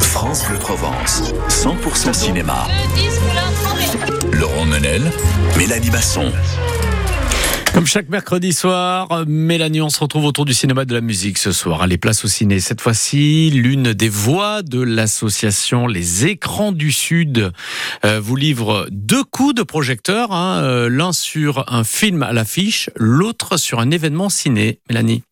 France Bleu Provence, 100% cinéma. Laurent Menel, Mélanie Basson. Comme chaque mercredi soir, Mélanie, on se retrouve autour du cinéma de la musique ce soir. Allez, place au ciné. Cette fois-ci, l'une des voix de l'association Les Écrans du Sud euh, vous livre deux coups de projecteur, hein, euh, l'un sur un film à l'affiche, l'autre sur un événement ciné. Mélanie.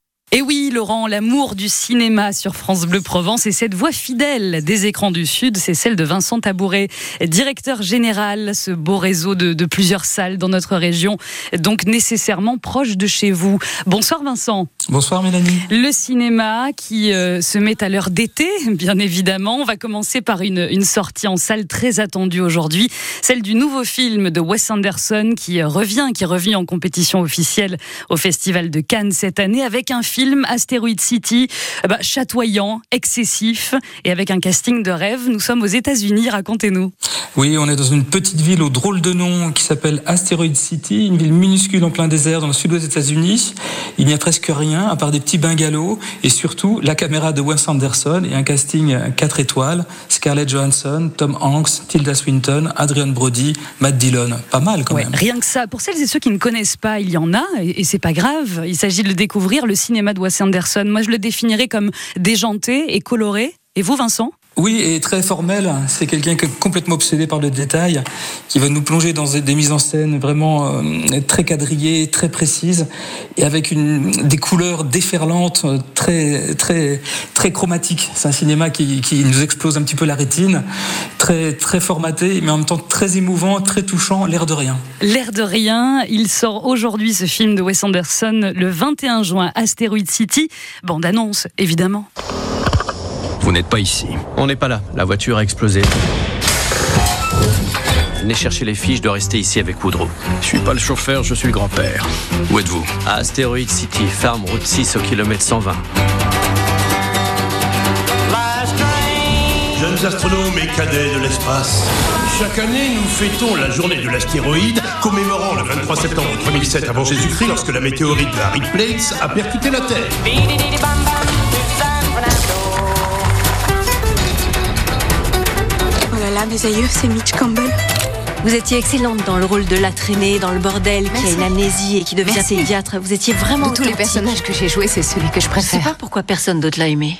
Laurent, l'amour du cinéma sur France Bleu Provence et cette voix fidèle des écrans du Sud, c'est celle de Vincent Tabouret, directeur général, ce beau réseau de, de, plusieurs salles dans notre région, donc nécessairement proche de chez vous. Bonsoir Vincent. Bonsoir Mélanie. Le cinéma qui euh, se met à l'heure d'été, bien évidemment. On va commencer par une, une sortie en salle très attendue aujourd'hui, celle du nouveau film de Wes Anderson qui revient, qui revient en compétition officielle au Festival de Cannes cette année avec un film film Asteroid City, bah, chatoyant, excessif et avec un casting de rêve. Nous sommes aux États-Unis, racontez-nous. Oui, on est dans une petite ville au drôle de nom qui s'appelle Asteroid City, une ville minuscule en plein désert dans le sud des États-Unis. Il n'y a presque rien à part des petits bungalows et surtout la caméra de Wes Anderson et un casting 4 étoiles. Scarlett Johansson, Tom Hanks, Tilda Swinton, Adrian Brody, Matt Dillon. Pas mal quand même. Rien que ça. Pour celles et ceux qui ne connaissent pas, il y en a et c'est pas grave. Il s'agit de le découvrir. Le cinéma de Wes Anderson. Moi, je le définirais comme déjanté et coloré. Et vous, Vincent? Oui, et très formel. C'est quelqu'un qui est complètement obsédé par le détail, qui va nous plonger dans des mises en scène vraiment euh, très quadrillées, très précises, et avec des couleurs déferlantes, très, très, très chromatiques. C'est un cinéma qui, qui, nous explose un petit peu la rétine, très, très formaté, mais en même temps très émouvant, très touchant, l'air de rien. L'air de rien. Il sort aujourd'hui ce film de Wes Anderson le 21 juin, Asteroid City. Bande annonce, évidemment. Vous n'êtes pas ici. On n'est pas là. La voiture a explosé. Venez chercher les filles, je dois rester ici avec Woodrow. Je suis pas le chauffeur, je suis le grand-père. Où êtes-vous? À Asteroid City, ferme route 6 au kilomètre 120. Jeunes astronomes et cadets de l'espace. Chaque année, nous fêtons la journée de l'astéroïde, commémorant le 23 septembre 3007 avant Jésus-Christ, lorsque la météorite de Harry Plates a percuté la Terre. Oh mes aïeux, c'est Mitch Campbell. Vous étiez excellente dans le rôle de la traînée, dans le bordel, Merci. qui a une amnésie et qui devient Merci. pédiatre. Vous étiez vraiment De tous les personnages que j'ai joués, c'est celui que je Je sais préfère. pas pourquoi personne d'autre l'a aimé.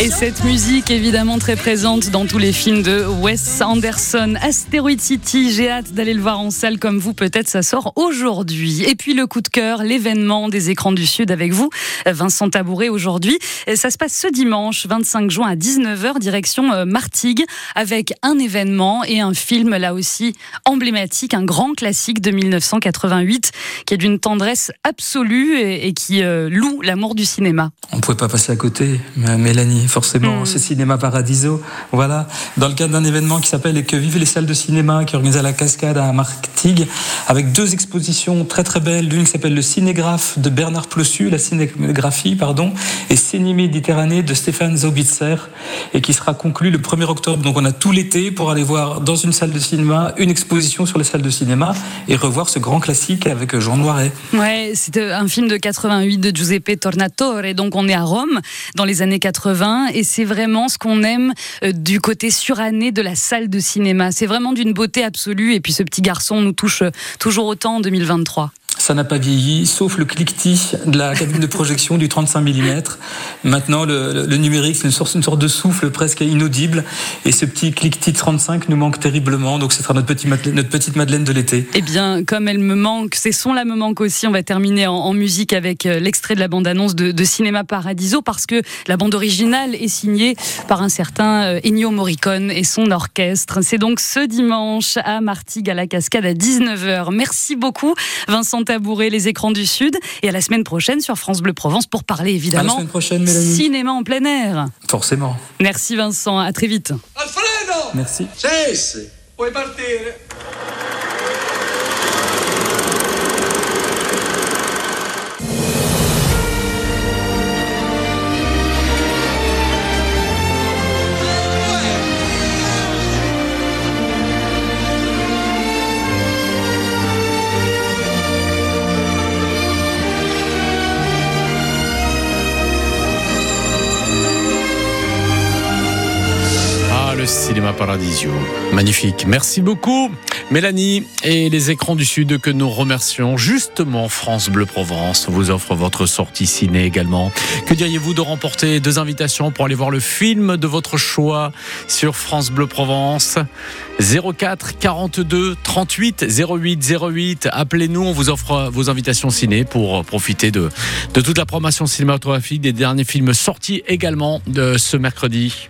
Et cette musique, évidemment, très présente dans tous les films de Wes Anderson. Asteroid City, j'ai hâte d'aller le voir en salle comme vous. Peut-être ça sort aujourd'hui. Et puis le coup de cœur, l'événement des écrans du Sud avec vous, Vincent Tabouret, aujourd'hui. Ça se passe ce dimanche, 25 juin à 19h, direction euh, Martigues, avec un événement et un film, là aussi, emblématique, un grand classique de 1988, qui est d'une tendresse absolue et, qui euh, loue l'amour du cinéma. On pouvait pas passer à côté, mais Mélanie, forcément, Mm. ce cinéma paradiso. Voilà, dans le cadre d'un événement qui s'appelle Que vivent les salles de cinéma, qui est organisé à la Cascade à Martigues, avec deux expositions très très belles. L'une qui s'appelle Le Cinégraphe de Bernard Plossu, la cinégraphie, pardon, et Ciné Méditerranée de Stéphane Zaubitzer, et qui sera conclue le 1er octobre. Donc on a tout l'été pour aller voir dans une salle de cinéma une exposition sur les salles de cinéma et revoir ce grand classique avec Jean Noiret. Ouais, c'était un film de 88 de Giuseppe Tornatore. Et donc, on est à Rome dans les années 80. Et c'est vraiment ce qu'on aime euh, du côté suranné de la salle de cinéma. C'est vraiment d'une beauté absolue. Et puis, ce petit garçon nous touche euh, toujours autant en 2023. Ça n'a pas vieilli, sauf le cliquetis de la cabine de projection du 35 mm. Maintenant, le, numérique, c'est une sorte, de souffle presque inaudible. Et ce petit cliquetis 35 nous manque terriblement. Donc, ce sera notre, petite Madeleine de l'été. Eh bien, comme elle me manque, ces sons-là me manquent aussi. On va terminer en, musique avec euh, l'extrait de la bande-annonce de, de Cinéma Paradiso parce que la bande originale est signée par un certain euh, Ennio Morricone et son orchestre. C'est donc ce dimanche à Martigues à la Cascade à 19h. Merci beaucoup, Vincent Tabouret, les écrans du Sud. Et à la semaine prochaine sur France Bleu Provence pour parler évidemment semaine prochaine, Mélanie. cinéma en plein air. Forcément. Merci Vincent, à très vite. Alfredo! Merci. Cesse! Puoi partire? Cinéma Paradisio. Magnifique. Merci beaucoup, Mélanie. Et les écrans du Sud que nous remercions. Justement, France Bleu Provence vous offre votre sortie ciné également. Que diriez-vous de remporter deux invitations pour aller voir le film de votre choix sur France Bleu Provence? 04 42 38 08 08. Appelez-nous, on vous offre vos invitations ciné pour profiter de, de toute la promotion cinématographique des derniers films sortis également de ce mercredi.